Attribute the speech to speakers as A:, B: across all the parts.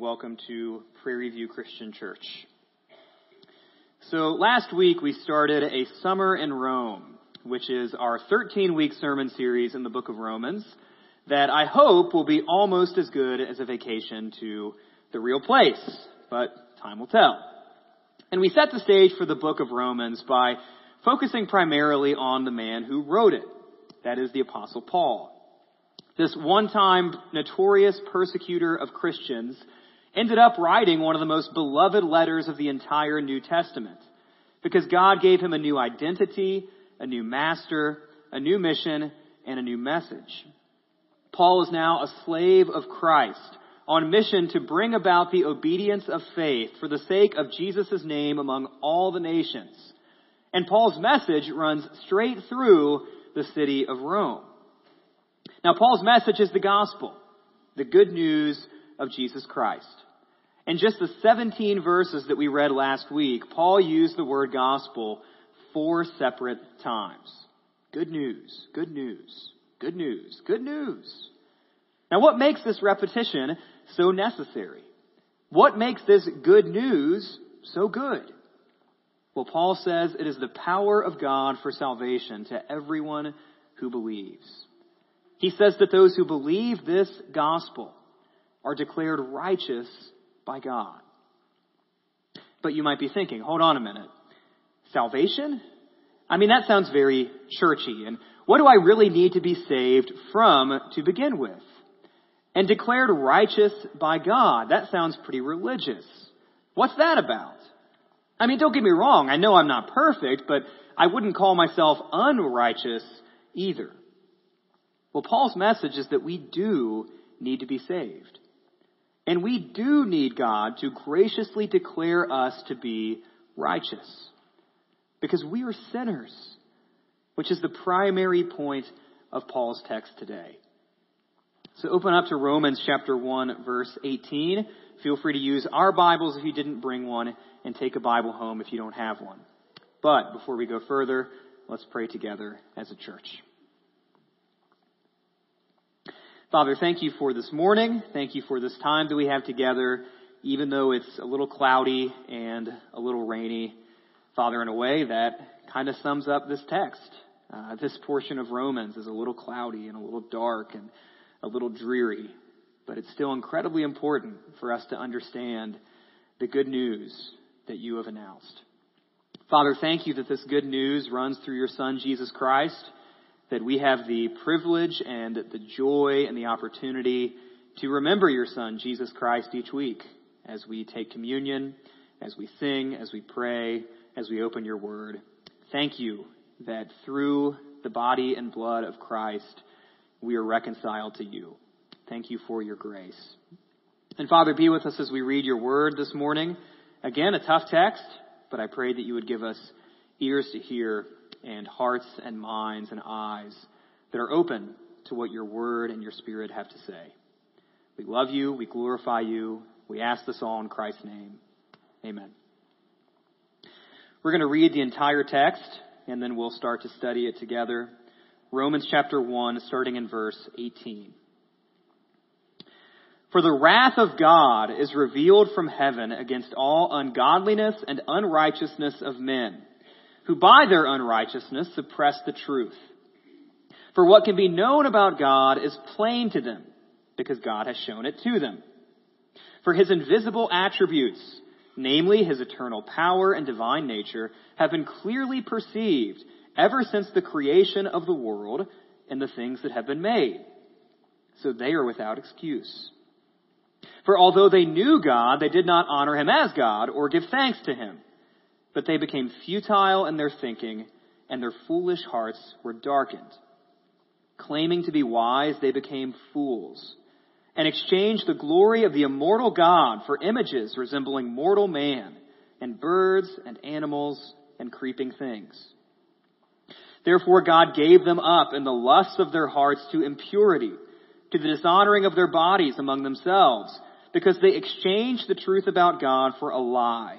A: Welcome to Prairie View Christian Church. So last week we started a summer in Rome, which is our 13 week sermon series in the book of Romans that I hope will be almost as good as a vacation to the real place, but time will tell. And we set the stage for the book of Romans by focusing primarily on the man who wrote it. That is the apostle Paul. This one-time notorious persecutor of Christians ended up writing one of the most beloved letters of the entire New Testament because God gave him a new identity, a new master, a new mission, and a new message. Paul is now a slave of Christ on mission to bring about the obedience of faith for the sake of Jesus' name among all the nations. And Paul's message runs straight through the city of Rome. Now Paul's message is the gospel, the good news of Jesus Christ. In just the 17 verses that we read last week, Paul used the word gospel four separate times. Good news, good news, good news, good news. Now what makes this repetition so necessary? What makes this good news so good? Well, Paul says it is the power of God for salvation to everyone who believes. He says that those who believe this gospel are declared righteous by God. But you might be thinking, hold on a minute. Salvation? I mean, that sounds very churchy. And what do I really need to be saved from to begin with? And declared righteous by God. That sounds pretty religious. What's that about? I mean, don't get me wrong. I know I'm not perfect, but I wouldn't call myself unrighteous either. Well, Paul's message is that we do need to be saved. And we do need God to graciously declare us to be righteous. Because we are sinners, which is the primary point of Paul's text today. So open up to Romans chapter 1 verse 18. Feel free to use our Bibles if you didn't bring one and take a Bible home if you don't have one. But before we go further, let's pray together as a church. Father, thank you for this morning. Thank you for this time that we have together, even though it's a little cloudy and a little rainy. Father, in a way that kind of sums up this text. Uh, this portion of Romans is a little cloudy and a little dark and a little dreary, but it's still incredibly important for us to understand the good news that you have announced. Father, thank you that this good news runs through your Son, Jesus Christ that we have the privilege and the joy and the opportunity to remember your Son, Jesus Christ, each week as we take communion, as we sing, as we pray, as we open your word. Thank you that through the body and blood of Christ, we are reconciled to you. Thank you for your grace. And Father, be with us as we read your word this morning. Again, a tough text, but I pray that you would give us ears to hear and hearts and minds and eyes that are open to what your word and your spirit have to say. We love you. We glorify you. We ask this all in Christ's name. Amen. We're going to read the entire text and then we'll start to study it together. Romans chapter 1, starting in verse 18. For the wrath of God is revealed from heaven against all ungodliness and unrighteousness of men who by their unrighteousness suppress the truth. For what can be known about God is plain to them, because God has shown it to them. For his invisible attributes, namely his eternal power and divine nature, have been clearly perceived ever since the creation of the world and the things that have been made. So they are without excuse. For although they knew God, they did not honor him as God or give thanks to him but they became futile in their thinking, and their foolish hearts were darkened. Claiming to be wise, they became fools, and exchanged the glory of the immortal God for images resembling mortal man, and birds, and animals, and creeping things. Therefore God gave them up in the lusts of their hearts to impurity, to the dishonoring of their bodies among themselves, because they exchanged the truth about God for a lie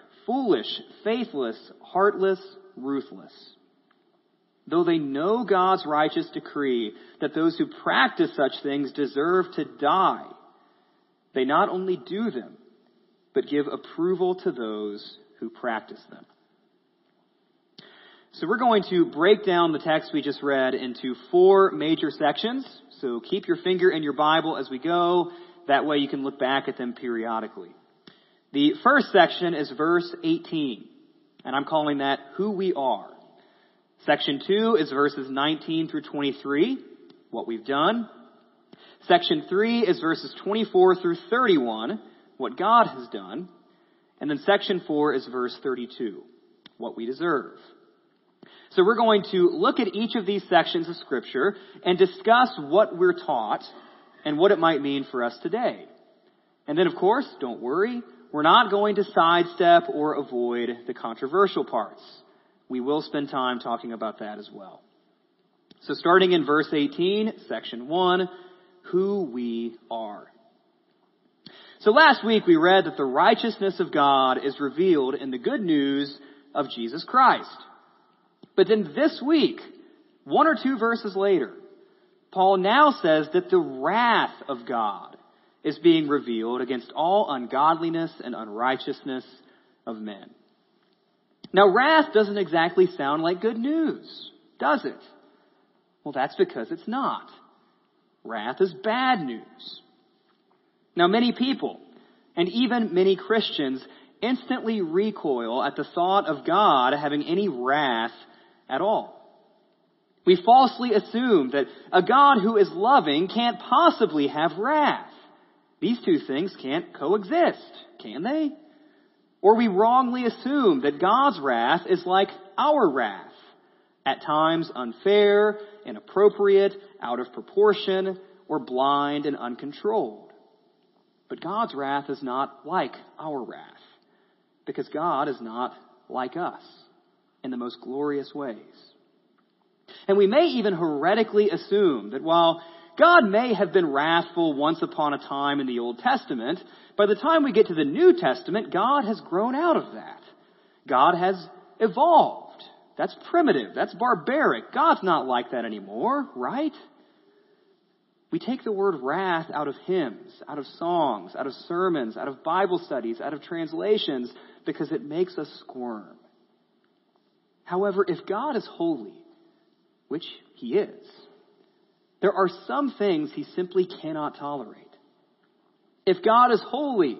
A: foolish, faithless, heartless, ruthless. Though they know God's righteous decree that those who practice such things deserve to die, they not only do them, but give approval to those who practice them. So we're going to break down the text we just read into four major sections. So keep your finger in your Bible as we go. That way you can look back at them periodically. The first section is verse 18, and I'm calling that Who We Are. Section 2 is verses 19 through 23, what we've done. Section 3 is verses 24 through 31, what God has done. And then section 4 is verse 32, what we deserve. So we're going to look at each of these sections of scripture and discuss what we're taught and what it might mean for us today. And then of course, don't worry, we're not going to sidestep or avoid the controversial parts. We will spend time talking about that as well. So starting in verse 18, section 1, who we are. So last week we read that the righteousness of God is revealed in the good news of Jesus Christ. But then this week, one or two verses later, Paul now says that the wrath of God is being revealed against all ungodliness and unrighteousness of men. Now, wrath doesn't exactly sound like good news, does it? Well, that's because it's not. Wrath is bad news. Now, many people, and even many Christians, instantly recoil at the thought of God having any wrath at all. We falsely assume that a God who is loving can't possibly have wrath. These two things can't coexist, can they? Or we wrongly assume that God's wrath is like our wrath, at times unfair, inappropriate, out of proportion, or blind and uncontrolled. But God's wrath is not like our wrath, because God is not like us in the most glorious ways. And we may even heretically assume that while God may have been wrathful once upon a time in the Old Testament. By the time we get to the New Testament, God has grown out of that. God has evolved. That's primitive. That's barbaric. God's not like that anymore, right? We take the word wrath out of hymns, out of songs, out of sermons, out of Bible studies, out of translations, because it makes us squirm. However, if God is holy, which he is, there are some things he simply cannot tolerate. If God is holy,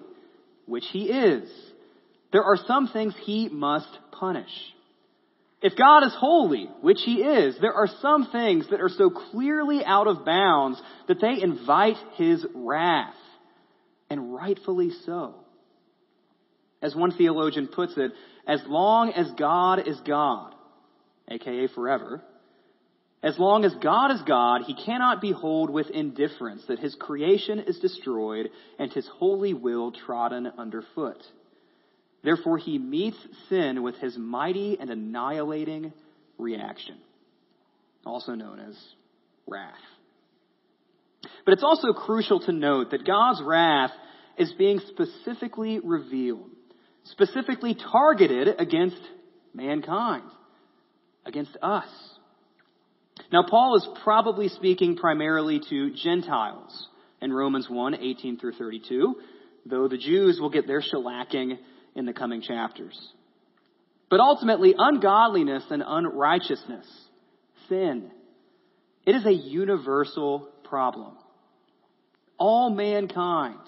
A: which he is, there are some things he must punish. If God is holy, which he is, there are some things that are so clearly out of bounds that they invite his wrath, and rightfully so. As one theologian puts it, as long as God is God, aka forever, as long as God is God, he cannot behold with indifference that his creation is destroyed and his holy will trodden underfoot. Therefore, he meets sin with his mighty and annihilating reaction, also known as wrath. But it's also crucial to note that God's wrath is being specifically revealed, specifically targeted against mankind, against us. Now, Paul is probably speaking primarily to Gentiles in Romans 1 18 through 32, though the Jews will get their shellacking in the coming chapters. But ultimately, ungodliness and unrighteousness, sin, it is a universal problem. All mankind,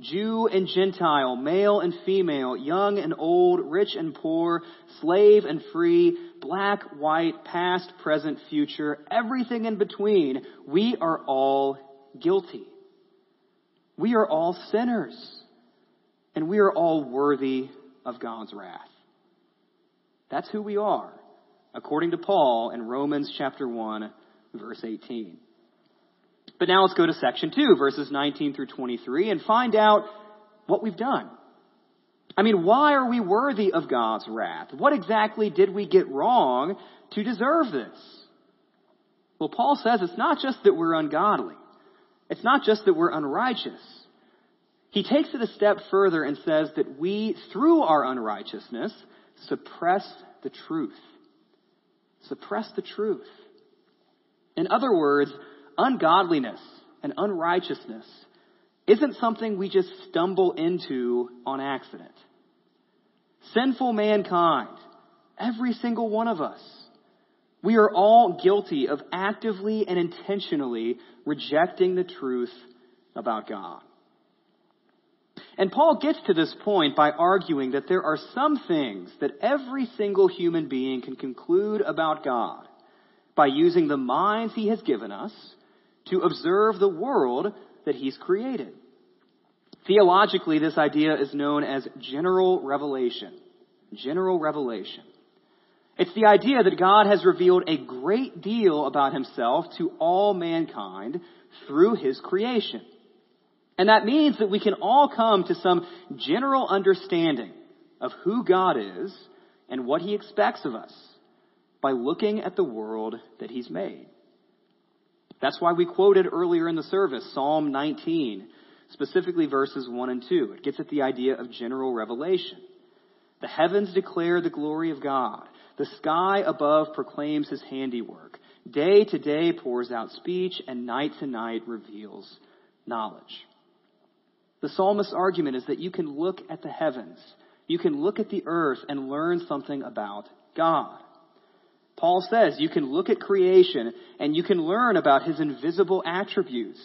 A: Jew and Gentile, male and female, young and old, rich and poor, slave and free, black, white, past, present, future, everything in between, we are all guilty. We are all sinners. And we are all worthy of God's wrath. That's who we are, according to Paul in Romans chapter 1, verse 18. But now let's go to section 2, verses 19 through 23, and find out what we've done. I mean, why are we worthy of God's wrath? What exactly did we get wrong to deserve this? Well, Paul says it's not just that we're ungodly. It's not just that we're unrighteous. He takes it a step further and says that we, through our unrighteousness, suppress the truth. Suppress the truth. In other words, ungodliness and unrighteousness isn't something we just stumble into on accident. Sinful mankind, every single one of us, we are all guilty of actively and intentionally rejecting the truth about God. And Paul gets to this point by arguing that there are some things that every single human being can conclude about God by using the minds he has given us to observe the world that he's created. Theologically, this idea is known as general revelation. General revelation. It's the idea that God has revealed a great deal about himself to all mankind through his creation. And that means that we can all come to some general understanding of who God is and what he expects of us by looking at the world that he's made. That's why we quoted earlier in the service Psalm 19, specifically verses 1 and 2. It gets at the idea of general revelation. The heavens declare the glory of God. The sky above proclaims his handiwork. Day to day pours out speech, and night to night reveals knowledge. The psalmist's argument is that you can look at the heavens, you can look at the earth and learn something about God. Paul says you can look at creation and you can learn about his invisible attributes,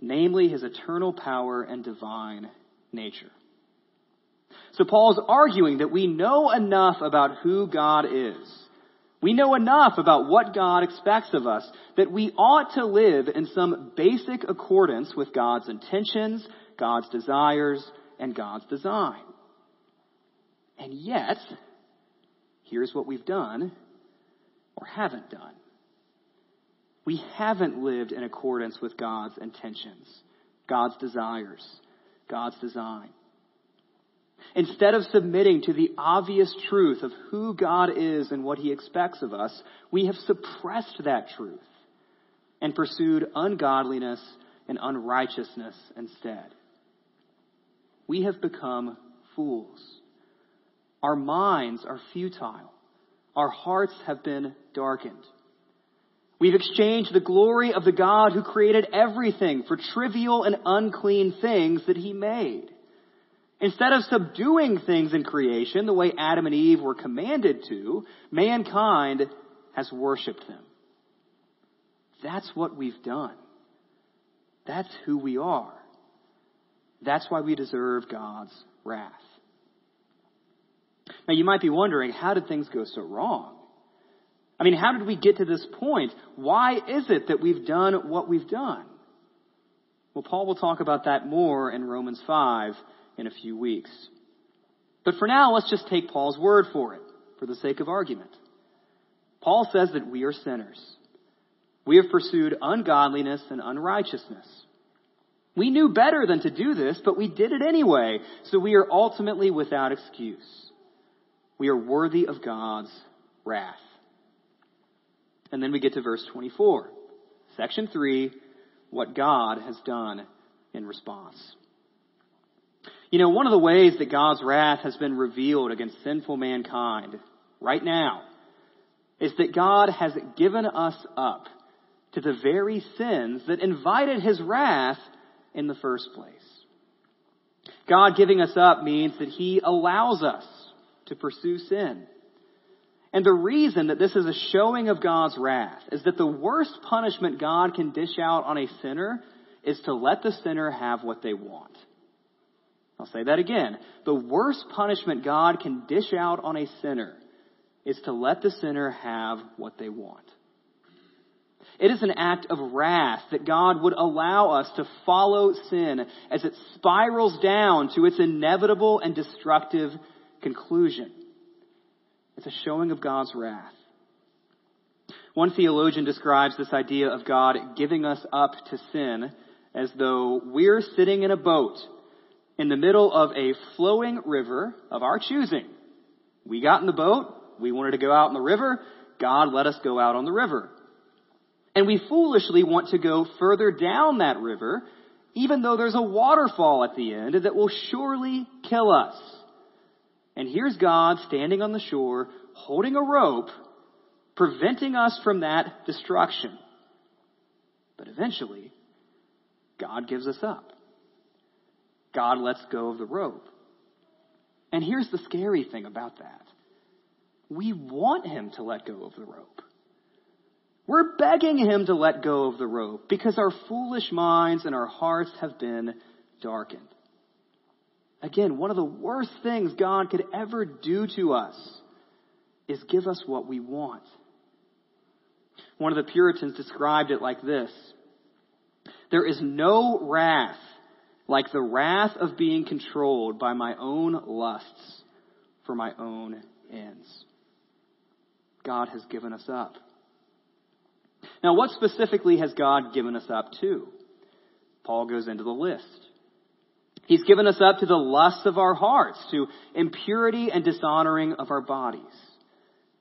A: namely his eternal power and divine nature. So Paul's arguing that we know enough about who God is. We know enough about what God expects of us that we ought to live in some basic accordance with God's intentions, God's desires, and God's design. And yet, here's what we've done or haven't done. We haven't lived in accordance with God's intentions, God's desires, God's design. Instead of submitting to the obvious truth of who God is and what He expects of us, we have suppressed that truth and pursued ungodliness and unrighteousness instead. We have become fools. Our minds are futile. Our hearts have been darkened. We've exchanged the glory of the God who created everything for trivial and unclean things that he made. Instead of subduing things in creation the way Adam and Eve were commanded to, mankind has worshiped them. That's what we've done. That's who we are. That's why we deserve God's wrath. Now you might be wondering, how did things go so wrong? I mean, how did we get to this point? Why is it that we've done what we've done? Well, Paul will talk about that more in Romans 5 in a few weeks. But for now, let's just take Paul's word for it, for the sake of argument. Paul says that we are sinners. We have pursued ungodliness and unrighteousness. We knew better than to do this, but we did it anyway, so we are ultimately without excuse. We are worthy of God's wrath. And then we get to verse 24. Section 3, what God has done in response. You know, one of the ways that God's wrath has been revealed against sinful mankind right now is that God has given us up to the very sins that invited his wrath in the first place. God giving us up means that he allows us to pursue sin. And the reason that this is a showing of God's wrath is that the worst punishment God can dish out on a sinner is to let the sinner have what they want. I'll say that again. The worst punishment God can dish out on a sinner is to let the sinner have what they want. It is an act of wrath that God would allow us to follow sin as it spirals down to its inevitable and destructive conclusion. It's a showing of God's wrath. One theologian describes this idea of God giving us up to sin as though we're sitting in a boat in the middle of a flowing river of our choosing. We got in the boat. We wanted to go out in the river. God let us go out on the river. And we foolishly want to go further down that river, even though there's a waterfall at the end that will surely kill us. And here's God standing on the shore, holding a rope, preventing us from that destruction. But eventually, God gives us up. God lets go of the rope. And here's the scary thing about that. We want him to let go of the rope. We're begging him to let go of the rope because our foolish minds and our hearts have been darkened. Again, one of the worst things God could ever do to us is give us what we want. One of the Puritans described it like this There is no wrath like the wrath of being controlled by my own lusts for my own ends. God has given us up. Now, what specifically has God given us up to? Paul goes into the list. He's given us up to the lusts of our hearts, to impurity and dishonoring of our bodies.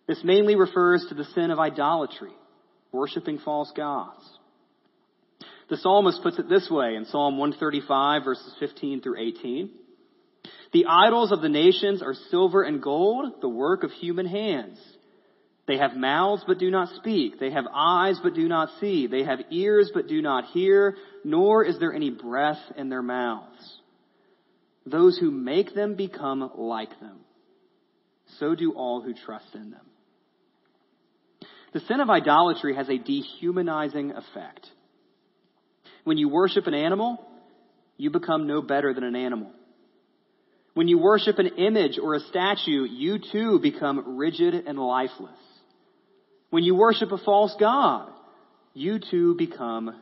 A: This mainly refers to the sin of idolatry, worshiping false gods. The psalmist puts it this way in Psalm 135 verses 15 through 18. The idols of the nations are silver and gold, the work of human hands. They have mouths but do not speak. They have eyes but do not see. They have ears but do not hear, nor is there any breath in their mouths. Those who make them become like them. So do all who trust in them. The sin of idolatry has a dehumanizing effect. When you worship an animal, you become no better than an animal. When you worship an image or a statue, you too become rigid and lifeless. When you worship a false God, you too become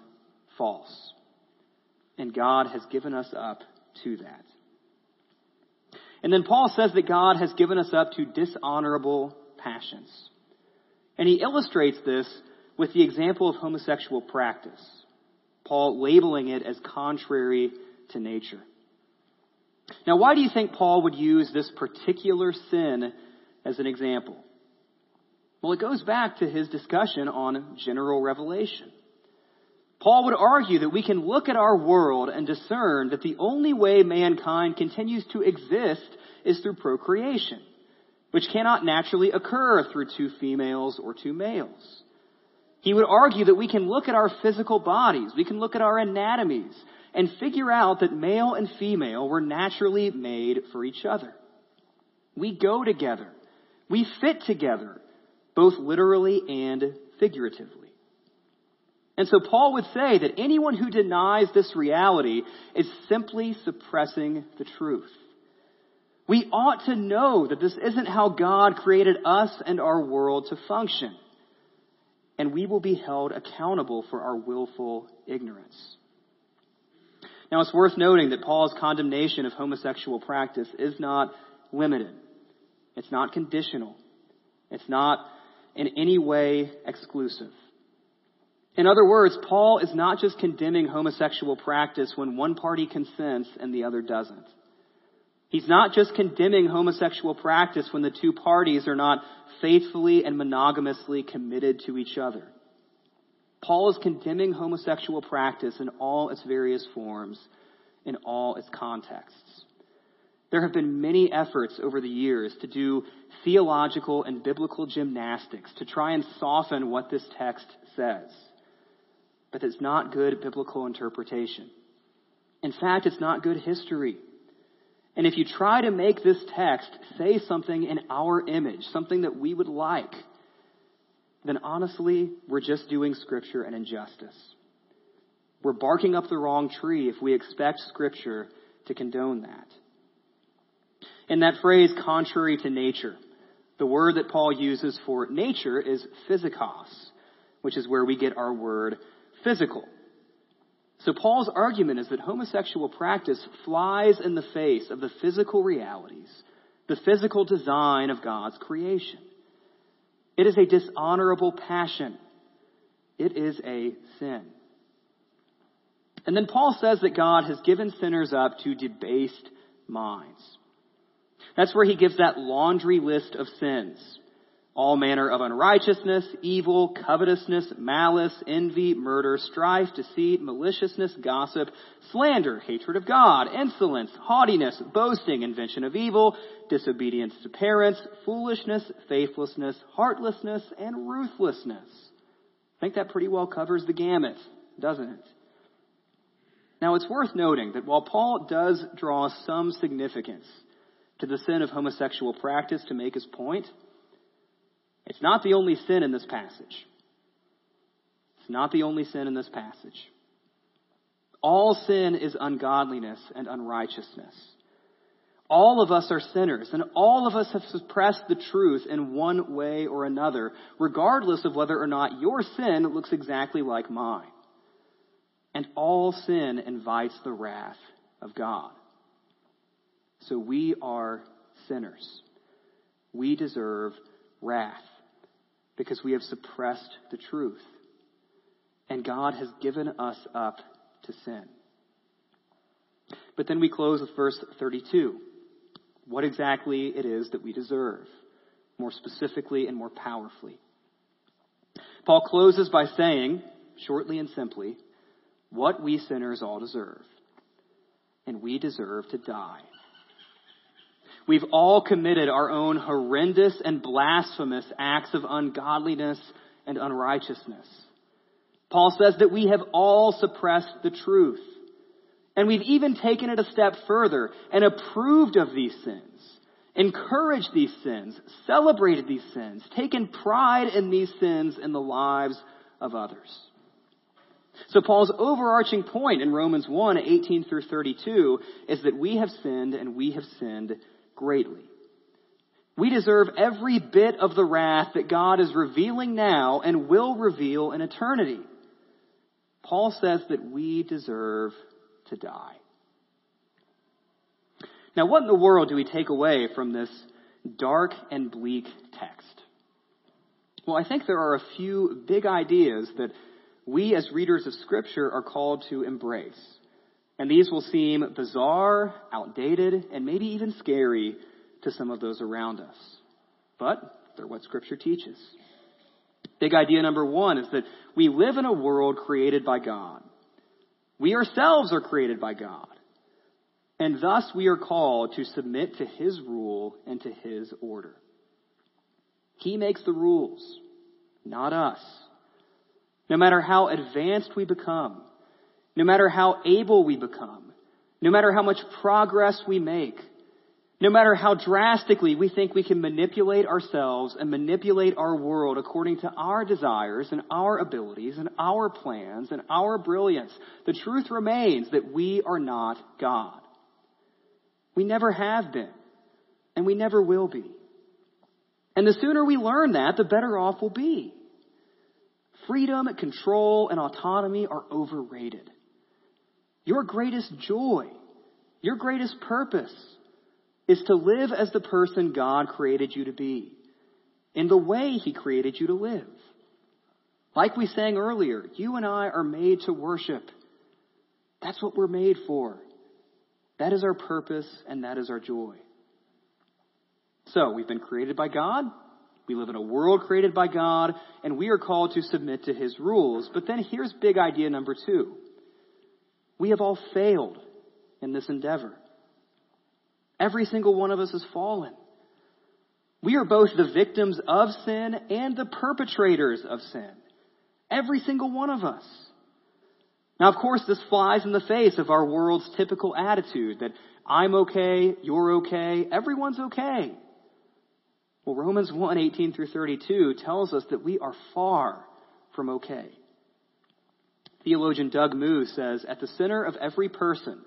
A: false. And God has given us up to that. And then Paul says that God has given us up to dishonorable passions. And he illustrates this with the example of homosexual practice. Paul labeling it as contrary to nature. Now, why do you think Paul would use this particular sin as an example? Well, it goes back to his discussion on general revelation. Paul would argue that we can look at our world and discern that the only way mankind continues to exist is through procreation, which cannot naturally occur through two females or two males. He would argue that we can look at our physical bodies, we can look at our anatomies, and figure out that male and female were naturally made for each other. We go together. We fit together, both literally and figuratively. And so Paul would say that anyone who denies this reality is simply suppressing the truth. We ought to know that this isn't how God created us and our world to function and we will be held accountable for our willful ignorance. Now, it's worth noting that Paul's condemnation of homosexual practice is not limited. It's not conditional. It's not in any way exclusive. In other words, Paul is not just condemning homosexual practice when one party consents and the other doesn't. He's not just condemning homosexual practice when the two parties are not faithfully and monogamously committed to each other. Paul is condemning homosexual practice in all its various forms, in all its contexts. There have been many efforts over the years to do theological and biblical gymnastics to try and soften what this text says. But it's not good biblical interpretation. In fact, it's not good history. And if you try to make this text say something in our image, something that we would like, then honestly, we're just doing Scripture an injustice. We're barking up the wrong tree if we expect Scripture to condone that. In that phrase, contrary to nature, the word that Paul uses for nature is physikos, which is where we get our word physical. So Paul's argument is that homosexual practice flies in the face of the physical realities, the physical design of God's creation. It is a dishonorable passion. It is a sin. And then Paul says that God has given sinners up to debased minds. That's where he gives that laundry list of sins. All manner of unrighteousness, evil, covetousness, malice, envy, murder, strife, deceit, maliciousness, gossip, slander, hatred of God, insolence, haughtiness, boasting, invention of evil, disobedience to parents, foolishness, faithlessness, heartlessness, and ruthlessness. I think that pretty well covers the gamut, doesn't it? Now it's worth noting that while Paul does draw some significance to the sin of homosexual practice to make his point, it's not the only sin in this passage. It's not the only sin in this passage. All sin is ungodliness and unrighteousness. All of us are sinners, and all of us have suppressed the truth in one way or another, regardless of whether or not your sin looks exactly like mine. And all sin invites the wrath of God. So we are sinners. We deserve wrath because we have suppressed the truth. And God has given us up to sin. But then we close with verse 32. What exactly it is that we deserve, more specifically and more powerfully. Paul closes by saying, shortly and simply, what we sinners all deserve. And we deserve to die. We've all committed our own horrendous and blasphemous acts of ungodliness and unrighteousness. Paul says that we have all suppressed the truth. And we've even taken it a step further and approved of these sins, encouraged these sins, celebrated these sins, taken pride in these sins in the lives of others. So Paul's overarching point in Romans 1, 18 through 32 is that we have sinned and we have sinned greatly. We deserve every bit of the wrath that God is revealing now and will reveal in eternity. Paul says that we deserve to die. Now, what in the world do we take away from this dark and bleak text? Well, I think there are a few big ideas that we as readers of Scripture are called to embrace. And these will seem bizarre, outdated, and maybe even scary to some of those around us. But they're what Scripture teaches. Big idea number one is that we live in a world created by God. We ourselves are created by God. And thus we are called to submit to His rule and to His order. He makes the rules, not us. No matter how advanced we become, no matter how able we become, no matter how much progress we make, no matter how drastically we think we can manipulate ourselves and manipulate our world according to our desires and our abilities and our plans and our brilliance, the truth remains that we are not God. We never have been, and we never will be. And the sooner we learn that, the better off we'll be. Freedom, control, and autonomy are overrated. Your greatest joy, your greatest purpose is to live as the person God created you to be, in the way He created you to live. Like we sang earlier, you and I are made to worship. That's what we're made for. That is our purpose and that is our joy. So, we've been created by God. We live in a world created by God, and we are called to submit to His rules. But then here's big idea number two. We have all failed in this endeavor. Every single one of us has fallen. We are both the victims of sin and the perpetrators of sin. Every single one of us. Now, of course, this flies in the face of our world's typical attitude that I'm okay, you're okay, everyone's okay. Well, Romans 1, 18 through 32 tells us that we are far from okay. Theologian Doug Moo says, at the center of every person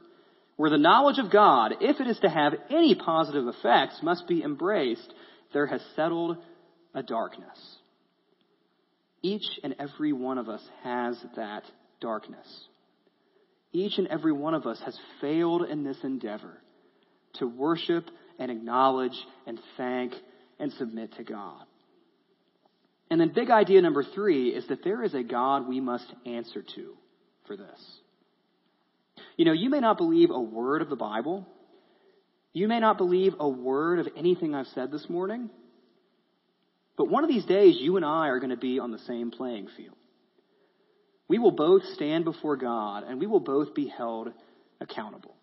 A: where the knowledge of God, if it is to have any positive effects, must be embraced, there has settled a darkness. Each and every one of us has that darkness. Each and every one of us has failed in this endeavor to worship and acknowledge and thank and submit to God. And then big idea number three is that there is a God we must answer to for this. You know, you may not believe a word of the Bible. You may not believe a word of anything I've said this morning. But one of these days, you and I are going to be on the same playing field. We will both stand before God and we will both be held accountable.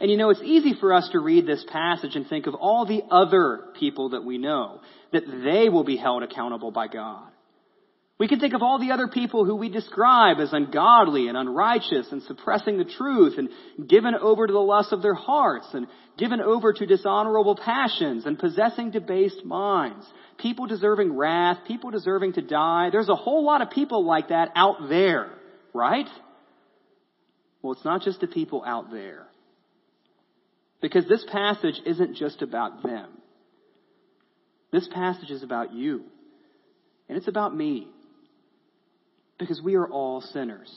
A: And you know, it's easy for us to read this passage and think of all the other people that we know, that they will be held accountable by God. We can think of all the other people who we describe as ungodly and unrighteous and suppressing the truth and given over to the lust of their hearts and given over to dishonorable passions and possessing debased minds. People deserving wrath, people deserving to die. There's a whole lot of people like that out there, right? Well, it's not just the people out there. Because this passage isn't just about them. This passage is about you. And it's about me. Because we are all sinners.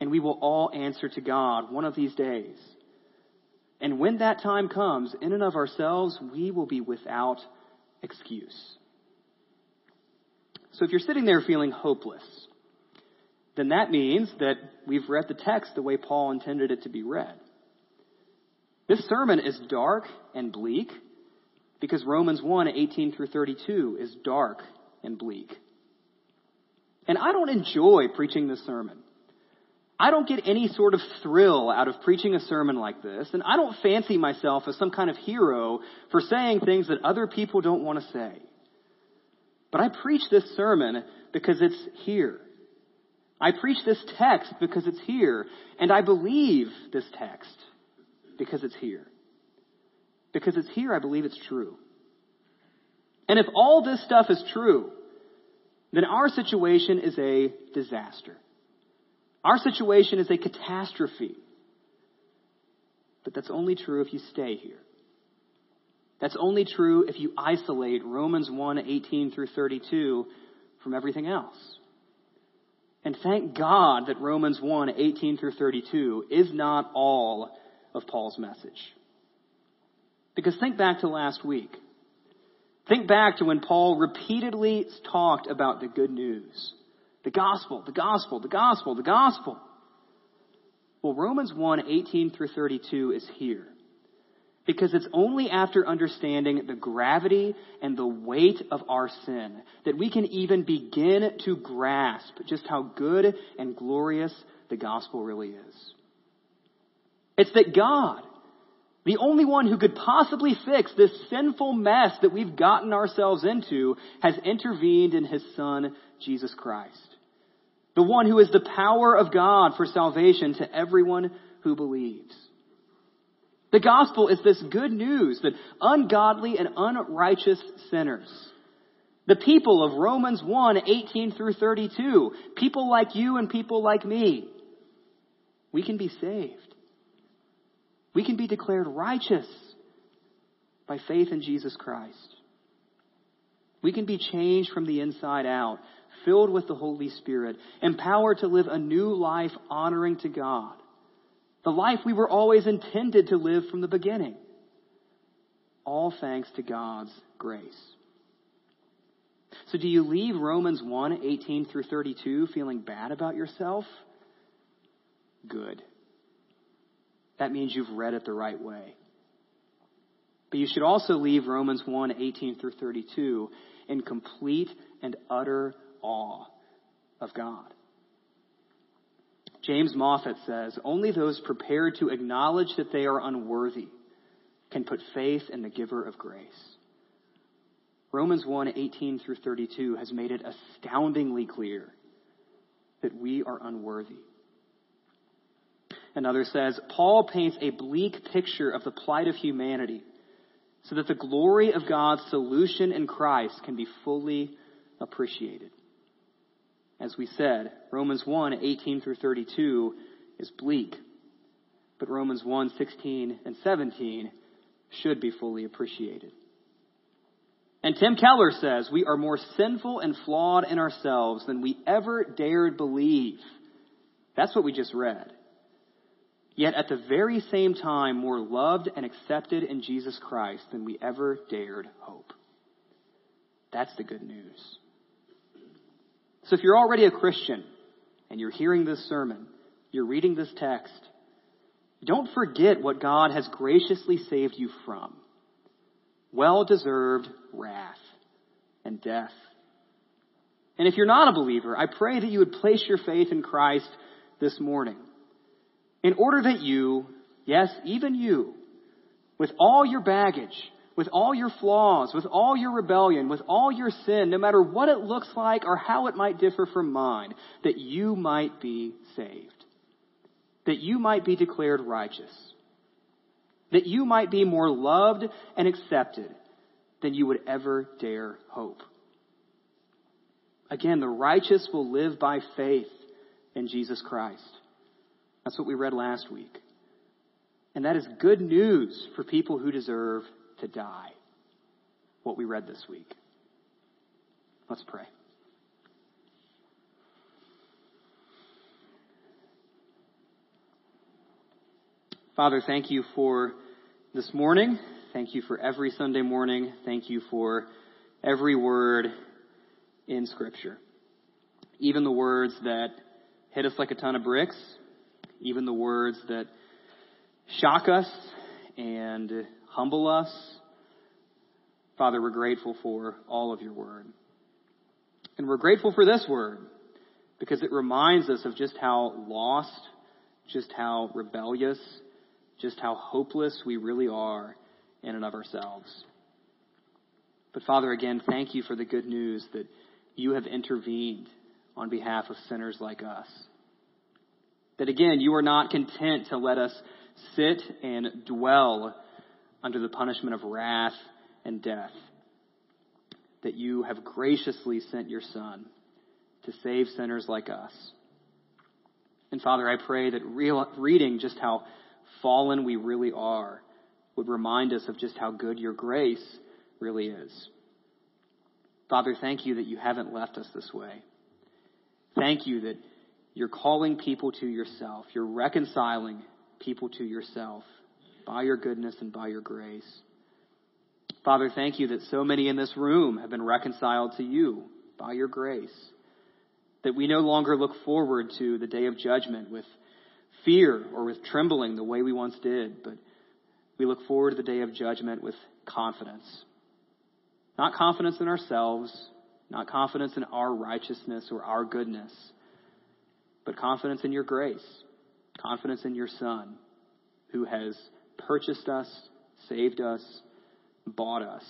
A: And we will all answer to God one of these days. And when that time comes, in and of ourselves, we will be without excuse. So if you're sitting there feeling hopeless, then that means that we've read the text the way Paul intended it to be read. This sermon is dark and bleak because Romans 1 18 through 32 is dark and bleak. And I don't enjoy preaching this sermon. I don't get any sort of thrill out of preaching a sermon like this, and I don't fancy myself as some kind of hero for saying things that other people don't want to say. But I preach this sermon because it's here. I preach this text because it's here, and I believe this text because it's here. Because it's here, I believe it's true. And if all this stuff is true, then our situation is a disaster. Our situation is a catastrophe. But that's only true if you stay here. That's only true if you isolate Romans 1 18 through 32 from everything else. And thank God that Romans 1 18 through 32 is not all of Paul's message. Because think back to last week. Think back to when Paul repeatedly talked about the good news. The gospel, the gospel, the gospel, the gospel. Well, Romans 1, 18 through 32 is here. Because it's only after understanding the gravity and the weight of our sin that we can even begin to grasp just how good and glorious the gospel really is. It's that God, the only one who could possibly fix this sinful mess that we've gotten ourselves into has intervened in his son, Jesus Christ. The one who is the power of God for salvation to everyone who believes. The gospel is this good news that ungodly and unrighteous sinners, the people of Romans 1, 18 through 32, people like you and people like me, we can be saved. We can be declared righteous by faith in Jesus Christ. We can be changed from the inside out, filled with the Holy Spirit, empowered to live a new life honoring to God. The life we were always intended to live from the beginning. All thanks to God's grace. So do you leave Romans 1, 18 through 32 feeling bad about yourself? Good that means you've read it the right way. But you should also leave Romans 1 18 through 32 in complete and utter awe of God. James Moffatt says, Only those prepared to acknowledge that they are unworthy can put faith in the giver of grace. Romans 1 18 through 32 has made it astoundingly clear that we are unworthy. Another says, Paul paints a bleak picture of the plight of humanity so that the glory of God's solution in Christ can be fully appreciated. As we said, Romans 1, 18 through 32 is bleak. but Romans 1 16 and 17 should be fully appreciated. And Tim Keller says, We are more sinful and flawed in ourselves than we ever dared believe. That's what we just read. Yet at the very same time, more loved and accepted in Jesus Christ than we ever dared hope. That's the good news. So if you're already a Christian and you're hearing this sermon, you're reading this text, don't forget what God has graciously saved you from well deserved wrath and death. And if you're not a believer, I pray that you would place your faith in Christ this morning in order that you, yes, even you, with all your baggage, with all your flaws, with all your rebellion, with all your sin, no matter what it looks like or how it might differ from mine, that you might be saved. That you might be declared righteous that you might be more loved and accepted than you would ever dare hope. Again, the righteous will live by faith in Jesus Christ. That's what we read last week. And that is good news for people who deserve to die. What we read this week. Let's pray. Father, thank you for this morning. Thank you for every Sunday morning. Thank you for every word in Scripture. Even the words that hit us like a ton of bricks, even the words that shock us and humble us. Father, we're grateful for all of your word. And we're grateful for this word because it reminds us of just how lost, just how rebellious, just how hopeless we really are in and of ourselves. But Father, again, thank you for the good news that you have intervened on behalf of sinners like us. That again, you are not content to let us sit and dwell under the punishment of wrath and death. That you have graciously sent your Son to save sinners like us. And Father, I pray that real, reading just how fallen we really are would remind us of just how good your grace really is. Father, thank you that you haven't left us this way. Thank you that you're calling people to yourself. You're reconciling people to yourself by your goodness and by your grace. Father, thank you that so many in this room have been reconciled to you by your grace. That we no longer look forward to the day of judgment with fear or with trembling the way we once did, but we look forward to the day of judgment with confidence. Not confidence in ourselves, not confidence in our righteousness or our goodness, but confidence in your grace, confidence in your Son, who has purchased us, saved us, bought us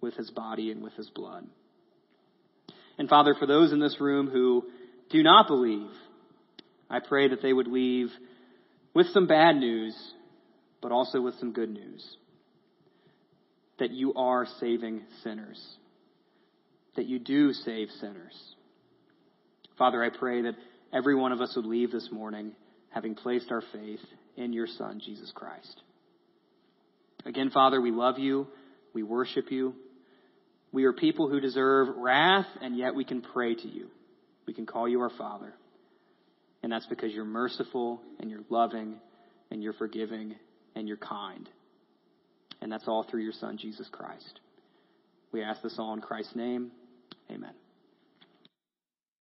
A: with his body and with his blood. And Father, for those in this room who do not believe, I pray that they would leave with some bad news, but also with some good news. That you are saving sinners. That you do save sinners. Father, I pray that every one of us would leave this morning having placed our faith in your Son, Jesus Christ. Again, Father, we love you. We worship you. We are people who deserve wrath, and yet we can pray to you. We can call you our Father. And that's because you're merciful and you're loving and you're forgiving and you're kind. And that's all through your Son, Jesus Christ. We ask this all in Christ's name.